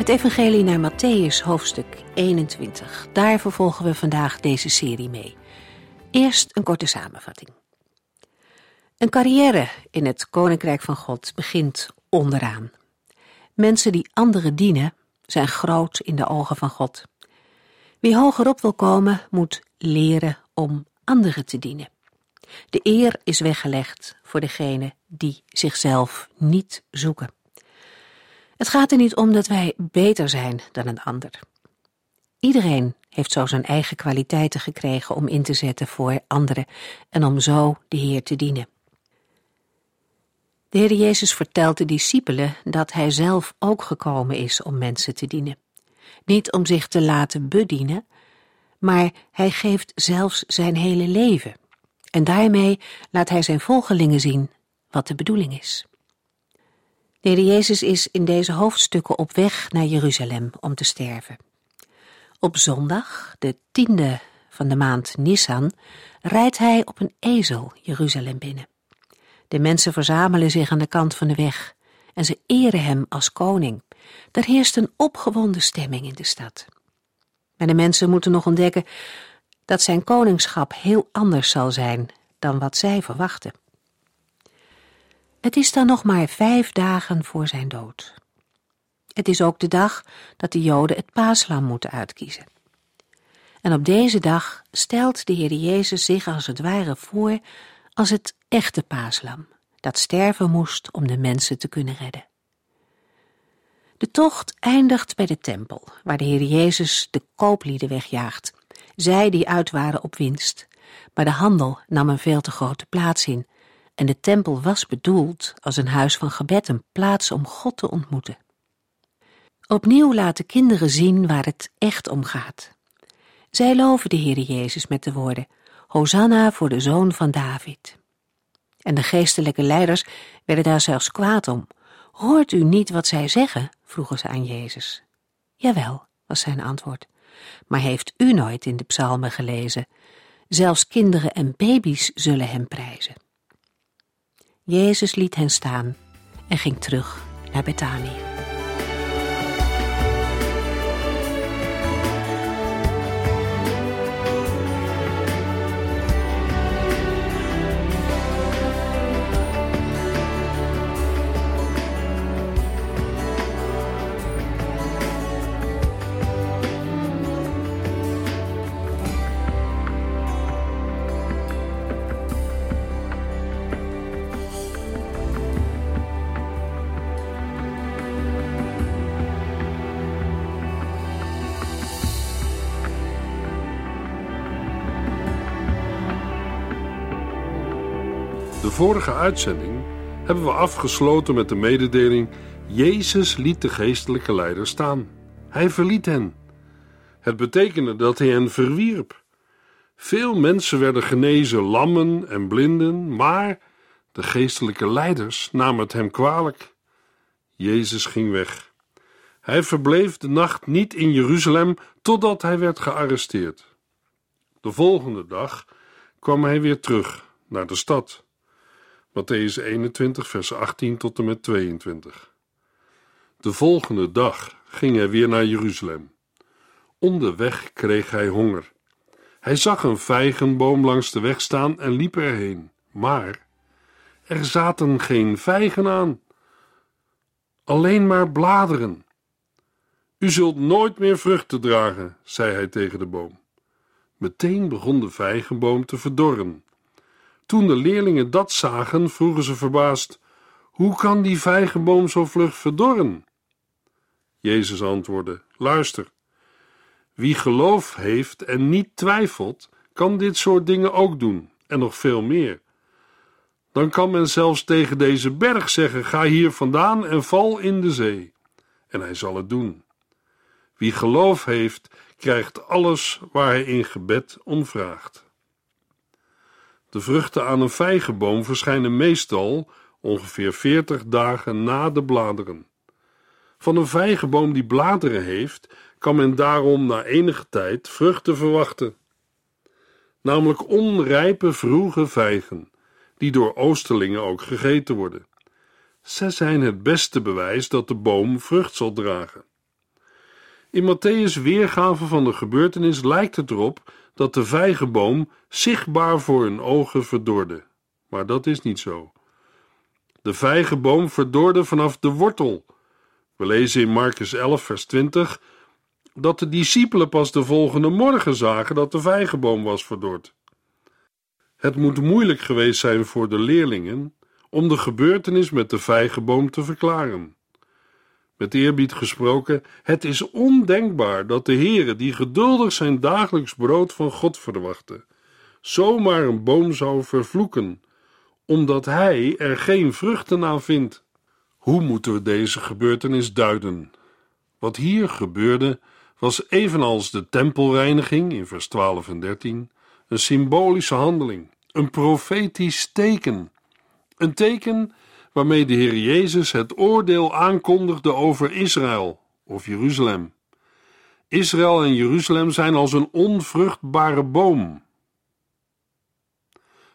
Het Evangelie naar Matthäus, hoofdstuk 21. Daar vervolgen we vandaag deze serie mee. Eerst een korte samenvatting. Een carrière in het Koninkrijk van God begint onderaan. Mensen die anderen dienen, zijn groot in de ogen van God. Wie hogerop wil komen, moet leren om anderen te dienen. De eer is weggelegd voor degenen die zichzelf niet zoeken. Het gaat er niet om dat wij beter zijn dan een ander. Iedereen heeft zo zijn eigen kwaliteiten gekregen om in te zetten voor anderen en om zo de Heer te dienen. De Heer Jezus vertelt de discipelen dat Hij zelf ook gekomen is om mensen te dienen. Niet om zich te laten bedienen, maar Hij geeft zelfs zijn hele leven. En daarmee laat Hij zijn volgelingen zien wat de bedoeling is. De Jezus is in deze hoofdstukken op weg naar Jeruzalem om te sterven. Op zondag, de tiende van de maand Nisan, rijdt hij op een ezel Jeruzalem binnen. De mensen verzamelen zich aan de kant van de weg en ze eren hem als koning. Er heerst een opgewonden stemming in de stad. Maar de mensen moeten nog ontdekken dat zijn koningschap heel anders zal zijn dan wat zij verwachten. Het is dan nog maar vijf dagen voor zijn dood. Het is ook de dag dat de Joden het paaslam moeten uitkiezen. En op deze dag stelt de Heer Jezus zich als het ware voor als het echte paaslam, dat sterven moest om de mensen te kunnen redden. De tocht eindigt bij de tempel, waar de Heer Jezus de kooplieden wegjaagt, zij die uit waren op winst. Maar de handel nam een veel te grote plaats in, en de tempel was bedoeld als een huis van gebed, een plaats om God te ontmoeten. Opnieuw laten kinderen zien waar het echt om gaat. Zij loven de Heer Jezus met de woorden: Hosanna voor de zoon van David. En de geestelijke leiders werden daar zelfs kwaad om. Hoort u niet wat zij zeggen? vroegen ze aan Jezus. Jawel, was zijn antwoord. Maar heeft u nooit in de psalmen gelezen? Zelfs kinderen en baby's zullen hem prijzen. Jezus liet hen staan en ging terug naar Betanië. Vorige uitzending hebben we afgesloten met de mededeling: Jezus liet de geestelijke leider staan. Hij verliet hen. Het betekende dat hij hen verwierp. Veel mensen werden genezen, lammen en blinden, maar de geestelijke leiders namen het hem kwalijk. Jezus ging weg. Hij verbleef de nacht niet in Jeruzalem totdat hij werd gearresteerd. De volgende dag kwam hij weer terug naar de stad. Matthäus 21, vers 18 tot en met 22. De volgende dag ging hij weer naar Jeruzalem. Onderweg kreeg hij honger. Hij zag een vijgenboom langs de weg staan en liep erheen. Maar er zaten geen vijgen aan, alleen maar bladeren. U zult nooit meer vruchten dragen, zei hij tegen de boom. Meteen begon de vijgenboom te verdorren toen de leerlingen dat zagen, vroegen ze verbaasd: Hoe kan die vijgenboom zo vlug verdorren? Jezus antwoordde: Luister. Wie geloof heeft en niet twijfelt, kan dit soort dingen ook doen, en nog veel meer. Dan kan men zelfs tegen deze berg zeggen: Ga hier vandaan en val in de zee. En hij zal het doen. Wie geloof heeft, krijgt alles waar hij in gebed om vraagt. De vruchten aan een vijgenboom verschijnen meestal ongeveer 40 dagen na de bladeren. Van een vijgenboom die bladeren heeft, kan men daarom na enige tijd vruchten verwachten. Namelijk onrijpe vroege vijgen, die door oosterlingen ook gegeten worden. Ze zijn het beste bewijs dat de boom vrucht zal dragen. In Matthäus' weergave van de gebeurtenis lijkt het erop dat de vijgenboom zichtbaar voor hun ogen verdorde. Maar dat is niet zo. De vijgenboom verdorde vanaf de wortel. We lezen in Marcus 11, vers 20 dat de discipelen pas de volgende morgen zagen dat de vijgenboom was verdord. Het moet moeilijk geweest zijn voor de leerlingen om de gebeurtenis met de vijgenboom te verklaren. Met eerbied gesproken, het is ondenkbaar dat de Heere, die geduldig zijn dagelijks brood van God verwachtte, zomaar een boom zou vervloeken, omdat hij er geen vruchten aan vindt. Hoe moeten we deze gebeurtenis duiden? Wat hier gebeurde, was evenals de tempelreiniging in vers 12 en 13 een symbolische handeling, een profetisch teken. Een teken waarmee de Heer Jezus het oordeel aankondigde over Israël of Jeruzalem. Israël en Jeruzalem zijn als een onvruchtbare boom.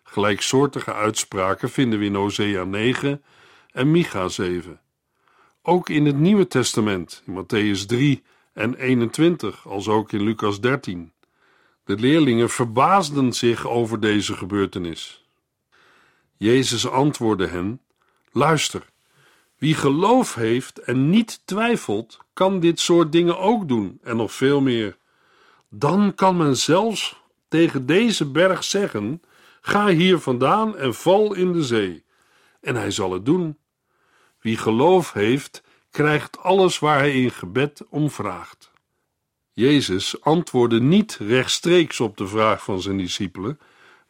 Gelijksoortige uitspraken vinden we in Hosea 9 en Micha 7. Ook in het Nieuwe Testament, in Matthäus 3 en 21, als ook in Lucas 13. De leerlingen verbaasden zich over deze gebeurtenis. Jezus antwoordde hen: Luister, wie geloof heeft en niet twijfelt, kan dit soort dingen ook doen en nog veel meer. Dan kan men zelfs tegen deze berg zeggen: Ga hier vandaan en val in de zee. En hij zal het doen. Wie geloof heeft, krijgt alles waar hij in gebed om vraagt. Jezus antwoordde niet rechtstreeks op de vraag van zijn discipelen,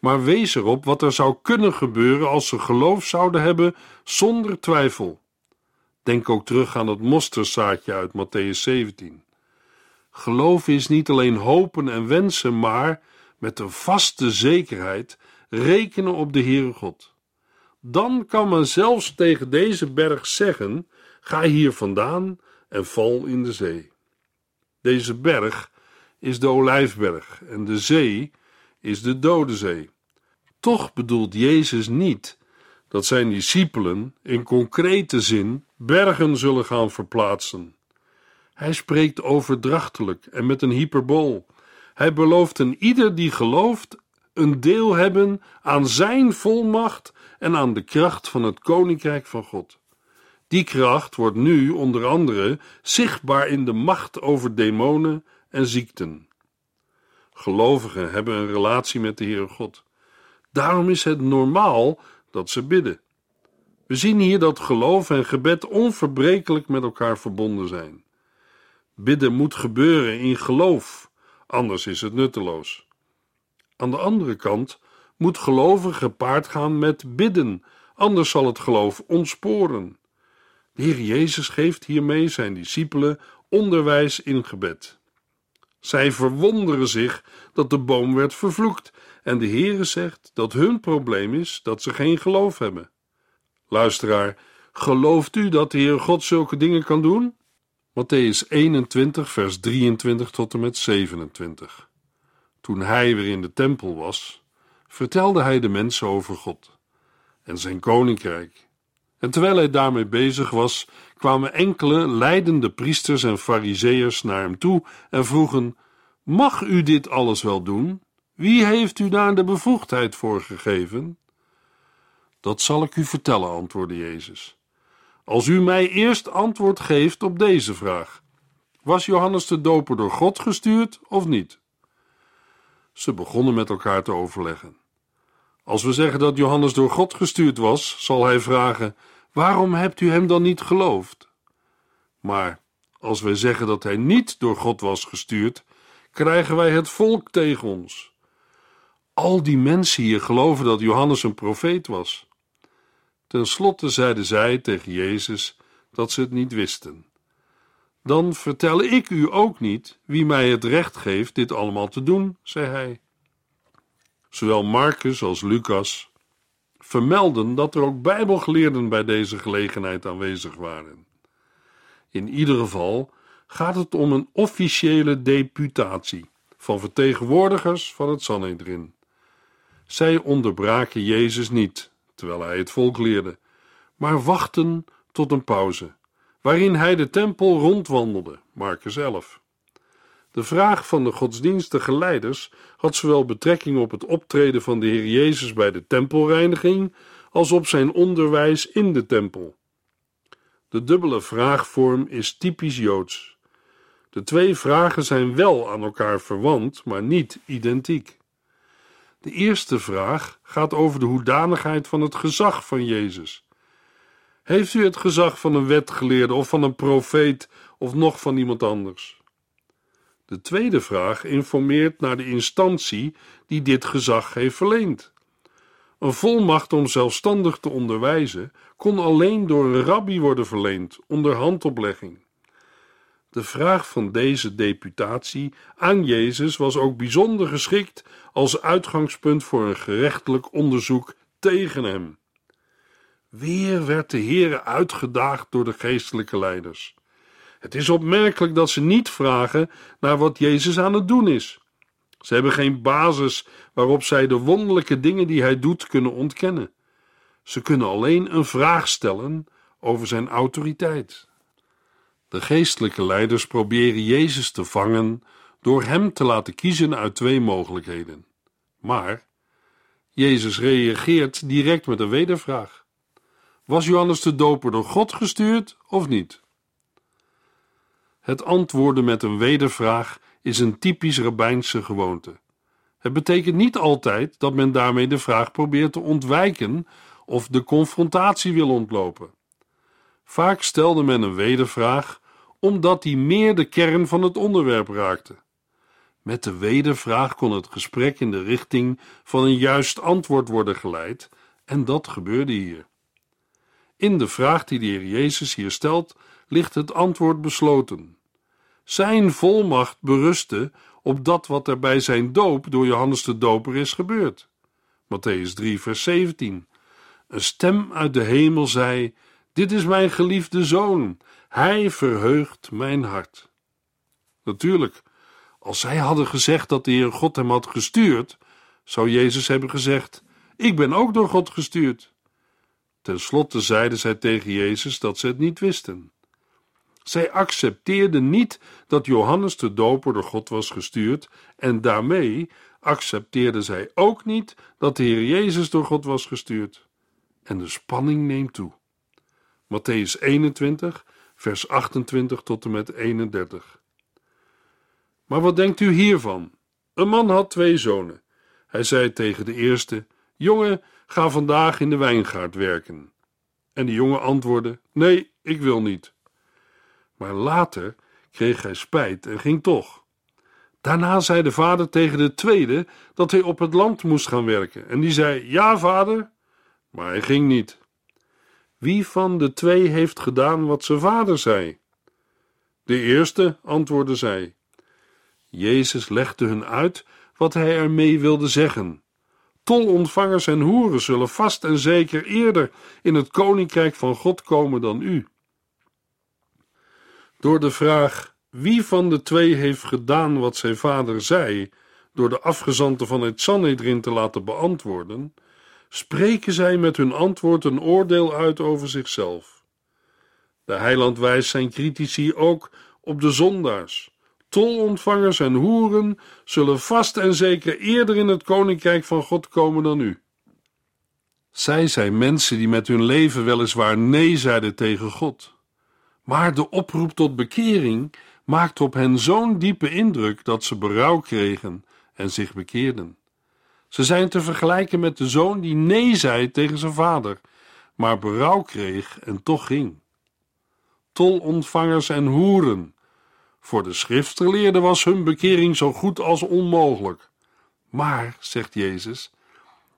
maar wees erop wat er zou kunnen gebeuren als ze geloof zouden hebben zonder twijfel. Denk ook terug aan het mosterdzaadje uit Matthäus 17. Geloof is niet alleen hopen en wensen, maar met een vaste zekerheid rekenen op de Heere God. Dan kan men zelfs tegen deze berg zeggen: Ga hier vandaan en val in de zee. Deze berg is de Olijfberg en de zee is de Dode Zee. Toch bedoelt Jezus niet dat zijn discipelen in concrete zin bergen zullen gaan verplaatsen. Hij spreekt overdrachtelijk en met een hyperbool. Hij belooft een ieder die gelooft een deel hebben aan zijn volmacht en aan de kracht van het koninkrijk van God. Die kracht wordt nu onder andere zichtbaar in de macht over demonen en ziekten. Gelovigen hebben een relatie met de Heere God. Daarom is het normaal dat ze bidden. We zien hier dat geloof en gebed onverbrekelijk met elkaar verbonden zijn. Bidden moet gebeuren in geloof, anders is het nutteloos. Aan de andere kant moet geloven gepaard gaan met bidden, anders zal het geloof ontsporen. De Heer Jezus geeft hiermee zijn discipelen onderwijs in gebed. Zij verwonderen zich dat de boom werd vervloekt en de Heere zegt dat hun probleem is dat ze geen geloof hebben. Luisteraar, gelooft u dat de Heer God zulke dingen kan doen? Matthäus 21, vers 23 tot en met 27. Toen hij weer in de tempel was, vertelde hij de mensen over God en zijn koninkrijk en terwijl hij daarmee bezig was, kwamen enkele leidende priesters en fariseërs naar hem toe en vroegen: Mag u dit alles wel doen? Wie heeft u daar de bevoegdheid voor gegeven? Dat zal ik u vertellen, antwoordde Jezus. Als u mij eerst antwoord geeft op deze vraag: Was Johannes de Doper door God gestuurd of niet? Ze begonnen met elkaar te overleggen. Als we zeggen dat Johannes door God gestuurd was, zal hij vragen: Waarom hebt u hem dan niet geloofd? Maar als wij zeggen dat hij niet door God was gestuurd, krijgen wij het volk tegen ons. Al die mensen hier geloven dat Johannes een profeet was. Ten slotte zeiden zij tegen Jezus dat ze het niet wisten. Dan vertel ik u ook niet wie mij het recht geeft dit allemaal te doen, zei hij. Zowel Marcus als Lucas vermelden dat er ook Bijbelgeleerden bij deze gelegenheid aanwezig waren. In ieder geval gaat het om een officiële deputatie van vertegenwoordigers van het Sanhedrin. Zij onderbraken Jezus niet terwijl hij het volk leerde, maar wachten tot een pauze, waarin hij de tempel rondwandelde, Marcus 11. De vraag van de godsdienstige leiders had zowel betrekking op het optreden van de Heer Jezus bij de tempelreiniging als op zijn onderwijs in de tempel. De dubbele vraagvorm is typisch Joods. De twee vragen zijn wel aan elkaar verwant, maar niet identiek. De eerste vraag gaat over de hoedanigheid van het gezag van Jezus. Heeft u het gezag van een wetgeleerde of van een profeet of nog van iemand anders? De tweede vraag informeert naar de instantie die dit gezag heeft verleend. Een volmacht om zelfstandig te onderwijzen kon alleen door een rabbi worden verleend onder handoplegging. De vraag van deze deputatie aan Jezus was ook bijzonder geschikt als uitgangspunt voor een gerechtelijk onderzoek tegen hem. Weer werd de Heere uitgedaagd door de geestelijke leiders. Het is opmerkelijk dat ze niet vragen naar wat Jezus aan het doen is. Ze hebben geen basis waarop zij de wonderlijke dingen die hij doet kunnen ontkennen. Ze kunnen alleen een vraag stellen over zijn autoriteit. De geestelijke leiders proberen Jezus te vangen door hem te laten kiezen uit twee mogelijkheden. Maar Jezus reageert direct met een wedervraag: Was Johannes de Doper door God gestuurd of niet? Het antwoorden met een wedervraag is een typisch rabbijnse gewoonte. Het betekent niet altijd dat men daarmee de vraag probeert te ontwijken of de confrontatie wil ontlopen. Vaak stelde men een wedervraag omdat die meer de kern van het onderwerp raakte. Met de wedervraag kon het gesprek in de richting van een juist antwoord worden geleid, en dat gebeurde hier. In de vraag die de Heer Jezus hier stelt, ligt het antwoord besloten. Zijn volmacht berustte op dat wat er bij zijn doop door Johannes de Doper is gebeurd. Matthäus 3, vers 17. Een stem uit de hemel zei: Dit is mijn geliefde zoon, hij verheugt mijn hart. Natuurlijk, als zij hadden gezegd dat de Heer God hem had gestuurd, zou Jezus hebben gezegd: Ik ben ook door God gestuurd. Ten slotte zeiden zij tegen Jezus dat ze het niet wisten. Zij accepteerden niet dat Johannes de Doper door God was gestuurd, en daarmee accepteerden zij ook niet dat de Heer Jezus door God was gestuurd. En de spanning neemt toe. Matthäus 21, vers 28 tot en met 31. Maar wat denkt u hiervan? Een man had twee zonen. Hij zei tegen de eerste: Jongen, ga vandaag in de wijngaard werken. En de jongen antwoordde: Nee, ik wil niet. Maar later kreeg hij spijt en ging toch. Daarna zei de vader tegen de tweede dat hij op het land moest gaan werken. En die zei: Ja, vader. Maar hij ging niet. Wie van de twee heeft gedaan wat zijn vader zei? De eerste, antwoordde zij. Jezus legde hun uit wat hij ermee wilde zeggen. Tolontvangers en hoeren zullen vast en zeker eerder in het koninkrijk van God komen dan u. Door de vraag wie van de twee heeft gedaan wat zijn vader zei, door de afgezanten van het Sanhedrin te laten beantwoorden, spreken zij met hun antwoord een oordeel uit over zichzelf. De heiland wijst zijn critici ook op de zondaars. Tolontvangers en hoeren zullen vast en zeker eerder in het koninkrijk van God komen dan u. Zij zijn mensen die met hun leven weliswaar nee zeiden tegen God. Maar de oproep tot bekering maakte op hen zo'n diepe indruk dat ze berouw kregen en zich bekeerden. Ze zijn te vergelijken met de zoon die nee zei tegen zijn vader, maar berouw kreeg en toch ging. Tolontvangers en hoeren. Voor de schriftgeleerden was hun bekering zo goed als onmogelijk. Maar, zegt Jezus,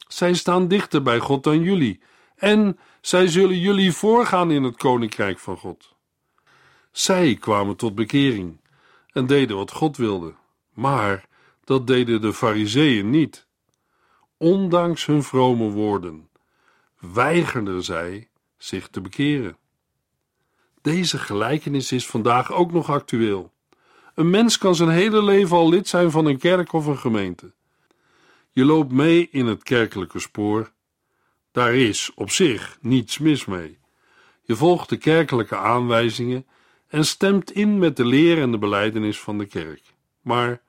zij staan dichter bij God dan jullie, en zij zullen jullie voorgaan in het koninkrijk van God. Zij kwamen tot bekering en deden wat God wilde, maar dat deden de Fariseeën niet. Ondanks hun vrome woorden weigerden zij zich te bekeren. Deze gelijkenis is vandaag ook nog actueel. Een mens kan zijn hele leven al lid zijn van een kerk of een gemeente. Je loopt mee in het kerkelijke spoor. Daar is op zich niets mis mee. Je volgt de kerkelijke aanwijzingen en stemt in met de leer en de beleidenis van de kerk. Maar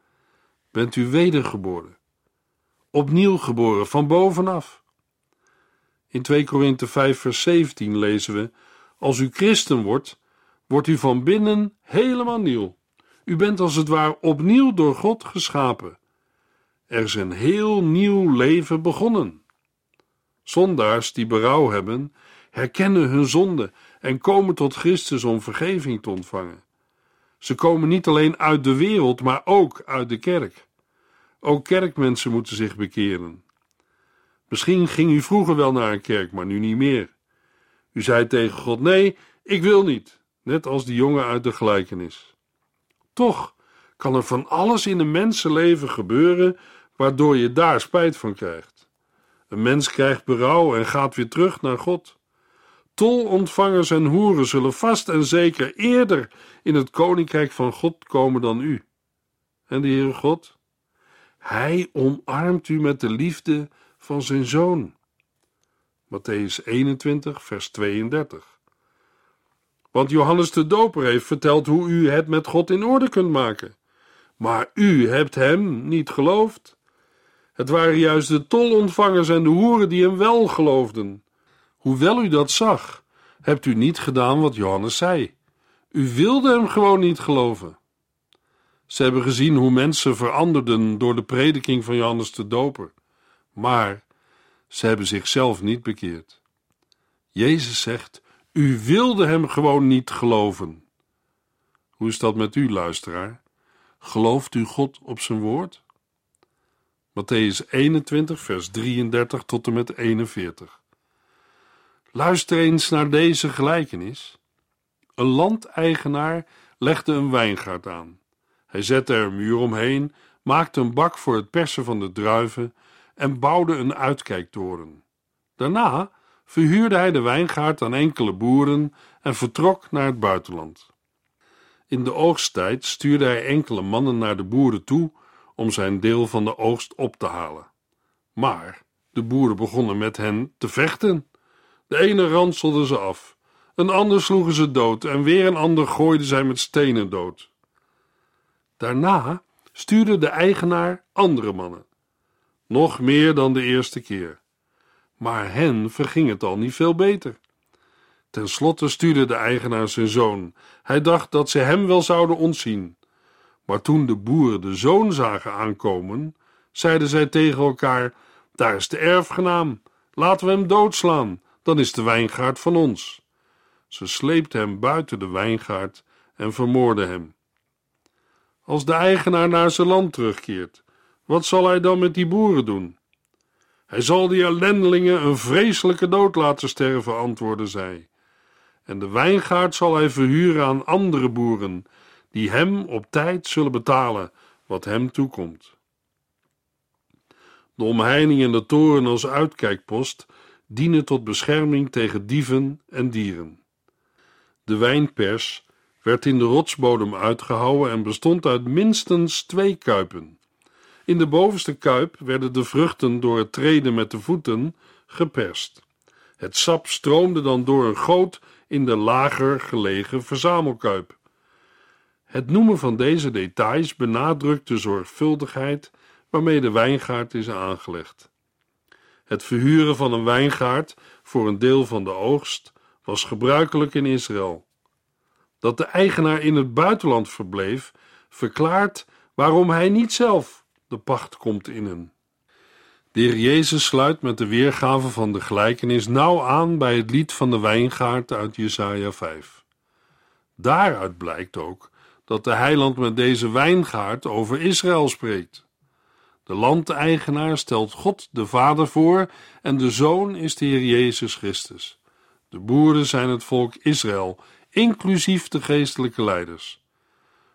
bent u wedergeboren? Opnieuw geboren van bovenaf? In 2 Korinthe 5 vers 17 lezen we: Als u christen wordt, wordt u van binnen helemaal nieuw. U bent als het ware opnieuw door God geschapen. Er is een heel nieuw leven begonnen. Zondaars die berouw hebben, herkennen hun zonde en komen tot Christus om vergeving te ontvangen. Ze komen niet alleen uit de wereld, maar ook uit de kerk. Ook kerkmensen moeten zich bekeren. Misschien ging u vroeger wel naar een kerk, maar nu niet meer. U zei tegen God: Nee, ik wil niet, net als die jongen uit de gelijkenis. Toch kan er van alles in een mensenleven gebeuren waardoor je daar spijt van krijgt. Een mens krijgt berouw en gaat weer terug naar God. Tolontvangers en hoeren zullen vast en zeker eerder in het koninkrijk van God komen dan u. En de Heere God? Hij omarmt u met de liefde van zijn zoon. Matthäus 21, vers 32. Want Johannes de Doper heeft verteld hoe u het met God in orde kunt maken. Maar u hebt hem niet geloofd. Het waren juist de tolontvangers en de hoeren die hem wel geloofden. Hoewel u dat zag, hebt u niet gedaan wat Johannes zei. U wilde hem gewoon niet geloven. Ze hebben gezien hoe mensen veranderden door de prediking van Johannes de Doper, maar ze hebben zichzelf niet bekeerd. Jezus zegt: U wilde hem gewoon niet geloven. Hoe is dat met u, luisteraar? Gelooft u God op zijn woord? Matthäus 21, vers 33 tot en met 41. Luister eens naar deze gelijkenis. Een landeigenaar legde een wijngaard aan. Hij zette er een muur omheen, maakte een bak voor het persen van de druiven en bouwde een uitkijktoren. Daarna verhuurde hij de wijngaard aan enkele boeren en vertrok naar het buitenland. In de oogsttijd stuurde hij enkele mannen naar de boeren toe om zijn deel van de oogst op te halen. Maar de boeren begonnen met hen te vechten. De ene ranselde ze af, een ander sloegen ze dood en weer een ander gooide zij met stenen dood. Daarna stuurde de eigenaar andere mannen, nog meer dan de eerste keer. Maar hen verging het al niet veel beter. Ten slotte stuurde de eigenaar zijn zoon. Hij dacht dat ze hem wel zouden ontzien. Maar toen de boeren de zoon zagen aankomen, zeiden zij tegen elkaar: Daar is de erfgenaam, laten we hem doodslaan, dan is de wijngaard van ons. Ze sleepten hem buiten de wijngaard en vermoordden hem. Als de eigenaar naar zijn land terugkeert, wat zal hij dan met die boeren doen? Hij zal die ellendelingen een vreselijke dood laten sterven, antwoordden zij. En de wijngaard zal hij verhuren aan andere boeren, die hem op tijd zullen betalen wat hem toekomt. De omheining en de toren als uitkijkpost dienen tot bescherming tegen dieven en dieren. De wijnpers werd in de rotsbodem uitgehouwen en bestond uit minstens twee kuipen. In de bovenste kuip werden de vruchten door het treden met de voeten geperst. Het sap stroomde dan door een goot in de lager gelegen verzamelkuip. Het noemen van deze details benadrukt de zorgvuldigheid waarmee de wijngaard is aangelegd. Het verhuren van een wijngaard voor een deel van de oogst was gebruikelijk in Israël. Dat de eigenaar in het buitenland verbleef, verklaart waarom hij niet zelf de pacht komt innen. De heer Jezus sluit met de weergave van de gelijkenis nauw aan bij het lied van de wijngaard uit Jesaja 5. Daaruit blijkt ook dat de heiland met deze wijngaard over Israël spreekt. De landeigenaar stelt God de Vader voor en de Zoon is de Heer Jezus Christus. De boeren zijn het volk Israël, inclusief de geestelijke leiders.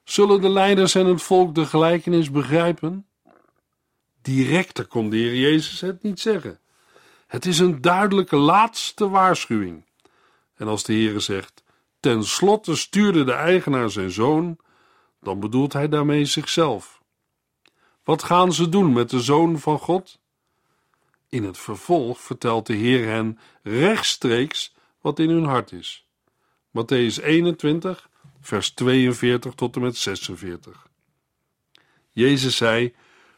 Zullen de leiders en het volk de gelijkenis begrijpen? Directer kon de Heer Jezus het niet zeggen. Het is een duidelijke laatste waarschuwing. En als de Heer zegt: Ten slotte stuurde de eigenaar zijn zoon, dan bedoelt hij daarmee zichzelf. Wat gaan ze doen met de zoon van God? In het vervolg vertelt de Heer hen rechtstreeks wat in hun hart is. Matthäus 21, vers 42 tot en met 46. Jezus zei: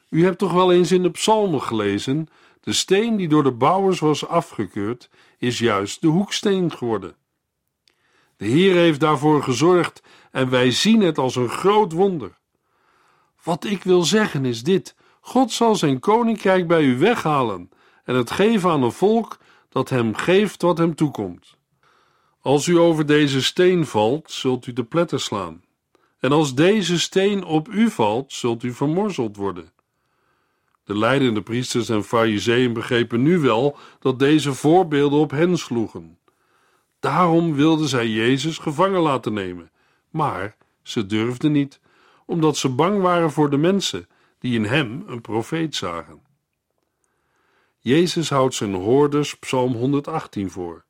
U hebt toch wel eens in de psalmen gelezen: de steen die door de bouwers was afgekeurd, is juist de hoeksteen geworden. De Heer heeft daarvoor gezorgd en wij zien het als een groot wonder. Wat ik wil zeggen is dit: God zal zijn koninkrijk bij u weghalen en het geven aan een volk dat hem geeft wat hem toekomt. Als u over deze steen valt, zult u de pletter slaan. En als deze steen op u valt, zult u vermorzeld worden. De leidende priesters en fariseeën begrepen nu wel dat deze voorbeelden op hen sloegen. Daarom wilden zij Jezus gevangen laten nemen, maar ze durfden niet, omdat ze bang waren voor de mensen die in hem een profeet zagen. Jezus houdt zijn hoorders Psalm 118 voor.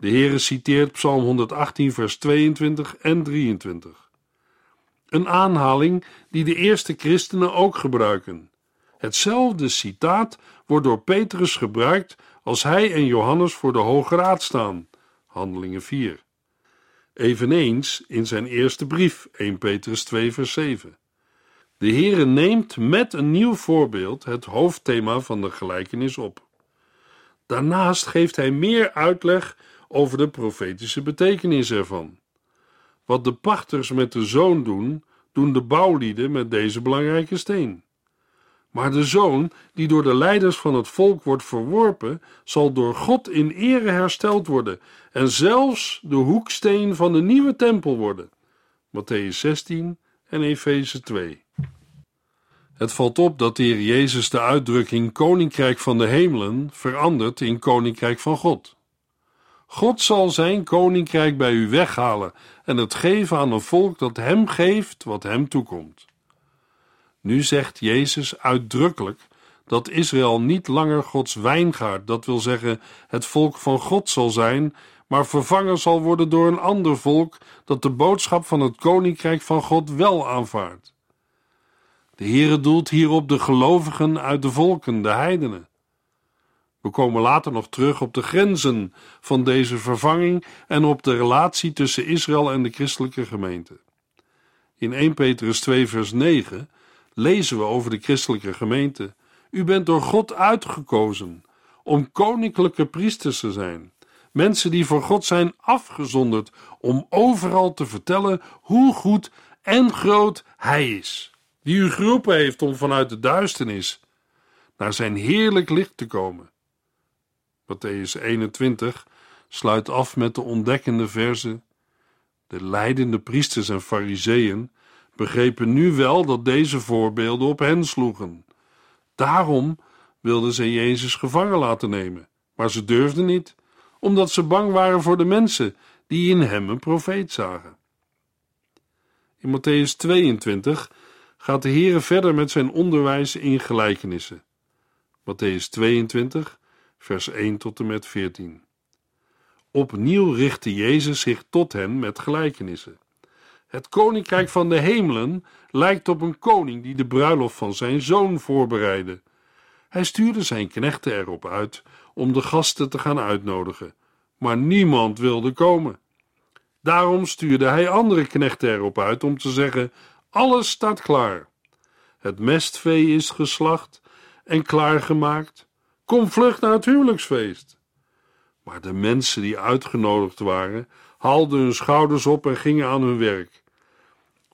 De Heere citeert Psalm 118, vers 22 en 23. Een aanhaling die de eerste christenen ook gebruiken. Hetzelfde citaat wordt door Petrus gebruikt als hij en Johannes voor de Hoge Raad staan. Handelingen 4. Eveneens in zijn eerste brief, 1 Petrus 2, vers 7. De Heere neemt met een nieuw voorbeeld het hoofdthema van de gelijkenis op. Daarnaast geeft hij meer uitleg over de profetische betekenis ervan. Wat de pachters met de zoon doen, doen de bouwlieden met deze belangrijke steen. Maar de zoon, die door de leiders van het volk wordt verworpen, zal door God in ere hersteld worden en zelfs de hoeksteen van de nieuwe tempel worden. Matthäus 16 en Efeze 2. Het valt op dat de Heer Jezus de uitdrukking Koninkrijk van de Hemelen verandert in Koninkrijk van God. God zal zijn koninkrijk bij u weghalen en het geven aan een volk dat hem geeft wat hem toekomt. Nu zegt Jezus uitdrukkelijk dat Israël niet langer Gods wijngaard, dat wil zeggen het volk van God zal zijn, maar vervangen zal worden door een ander volk dat de boodschap van het koninkrijk van God wel aanvaardt. De Heere doelt hierop de gelovigen uit de volken, de heidenen. We komen later nog terug op de grenzen van deze vervanging en op de relatie tussen Israël en de christelijke gemeente. In 1 Petrus 2 vers 9 lezen we over de christelijke gemeente. U bent door God uitgekozen om koninklijke priesters te zijn. Mensen die voor God zijn afgezonderd om overal te vertellen hoe goed en groot Hij is. Die u geroepen heeft om vanuit de duisternis naar zijn heerlijk licht te komen. Matthäus 21 sluit af met de ontdekkende verse. De leidende priesters en fariseeën begrepen nu wel dat deze voorbeelden op hen sloegen. Daarom wilden ze Jezus gevangen laten nemen, maar ze durfden niet, omdat ze bang waren voor de mensen die in hem een profeet zagen. In Matthäus 22 gaat de Heere verder met zijn onderwijs in gelijkenissen. Matthäus 22, vers 1 tot en met 14. Opnieuw richtte Jezus zich tot hen met gelijkenissen. Het koninkrijk van de hemelen lijkt op een koning die de bruiloft van zijn zoon voorbereidde. Hij stuurde zijn knechten erop uit om de gasten te gaan uitnodigen, maar niemand wilde komen. Daarom stuurde hij andere knechten erop uit om te zeggen: Alles staat klaar. Het mestvee is geslacht en klaargemaakt. Kom vlug naar het huwelijksfeest. Maar de mensen die uitgenodigd waren, haalden hun schouders op en gingen aan hun werk.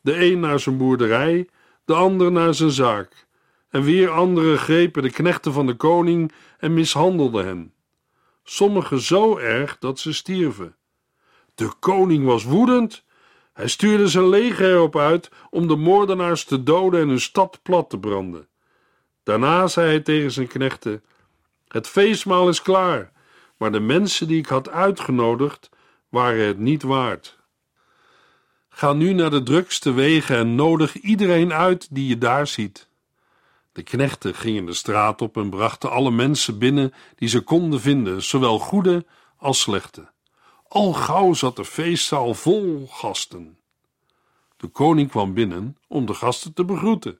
De een naar zijn boerderij, de ander naar zijn zaak. En weer anderen grepen de knechten van de koning en mishandelden hen. Sommigen zo erg dat ze stierven. De koning was woedend. Hij stuurde zijn leger erop uit om de moordenaars te doden en hun stad plat te branden. Daarna zei hij tegen zijn knechten: Het feestmaal is klaar, maar de mensen die ik had uitgenodigd waren het niet waard. Ga nu naar de drukste wegen en nodig iedereen uit die je daar ziet. De knechten gingen de straat op en brachten alle mensen binnen die ze konden vinden, zowel goede als slechte. Al gauw zat de feestzaal vol gasten. De koning kwam binnen om de gasten te begroeten.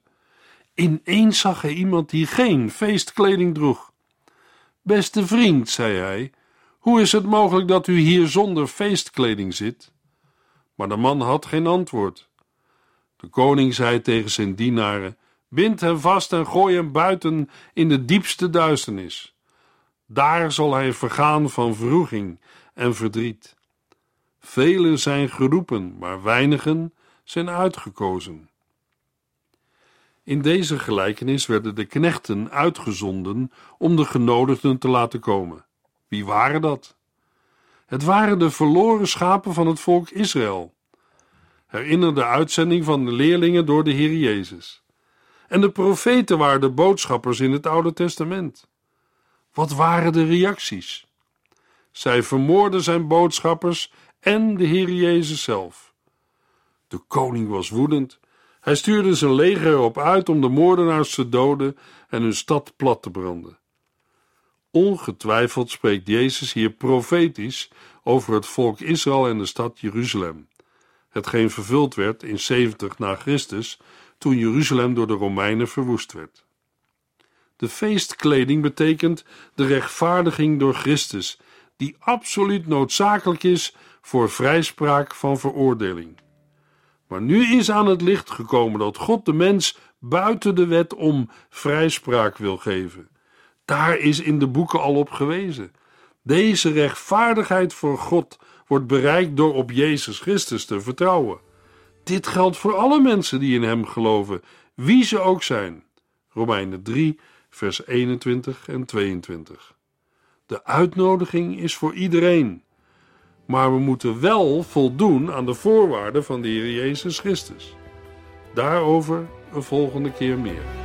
Ineens zag hij iemand die geen feestkleding droeg. Beste vriend, zei hij, hoe is het mogelijk dat u hier zonder feestkleding zit? Maar de man had geen antwoord. De koning zei tegen zijn dienaren: Bind hem vast en gooi hem buiten in de diepste duisternis. Daar zal hij vergaan van vroeging en verdriet. Velen zijn geroepen, maar weinigen zijn uitgekozen. In deze gelijkenis werden de knechten uitgezonden om de genodigden te laten komen. Wie waren dat? Het waren de verloren schapen van het volk Israël. Herinner de uitzending van de leerlingen door de Heer Jezus. En de profeten waren de boodschappers in het Oude Testament. Wat waren de reacties? Zij vermoorden zijn boodschappers en de Heer Jezus zelf. De koning was woedend. Hij stuurde zijn leger erop uit om de moordenaars te doden en hun stad plat te branden. Ongetwijfeld spreekt Jezus hier profetisch over het volk Israël en de stad Jeruzalem, hetgeen vervuld werd in 70 na Christus toen Jeruzalem door de Romeinen verwoest werd. De feestkleding betekent de rechtvaardiging door Christus, die absoluut noodzakelijk is voor vrijspraak van veroordeling. Maar nu is aan het licht gekomen dat God de mens buiten de wet om vrijspraak wil geven. Daar is in de boeken al op gewezen. Deze rechtvaardigheid voor God wordt bereikt door op Jezus Christus te vertrouwen. Dit geldt voor alle mensen die in Hem geloven, wie ze ook zijn. Romeinen 3, vers 21 en 22. De uitnodiging is voor iedereen. Maar we moeten wel voldoen aan de voorwaarden van de Heer Jezus Christus. Daarover een volgende keer meer.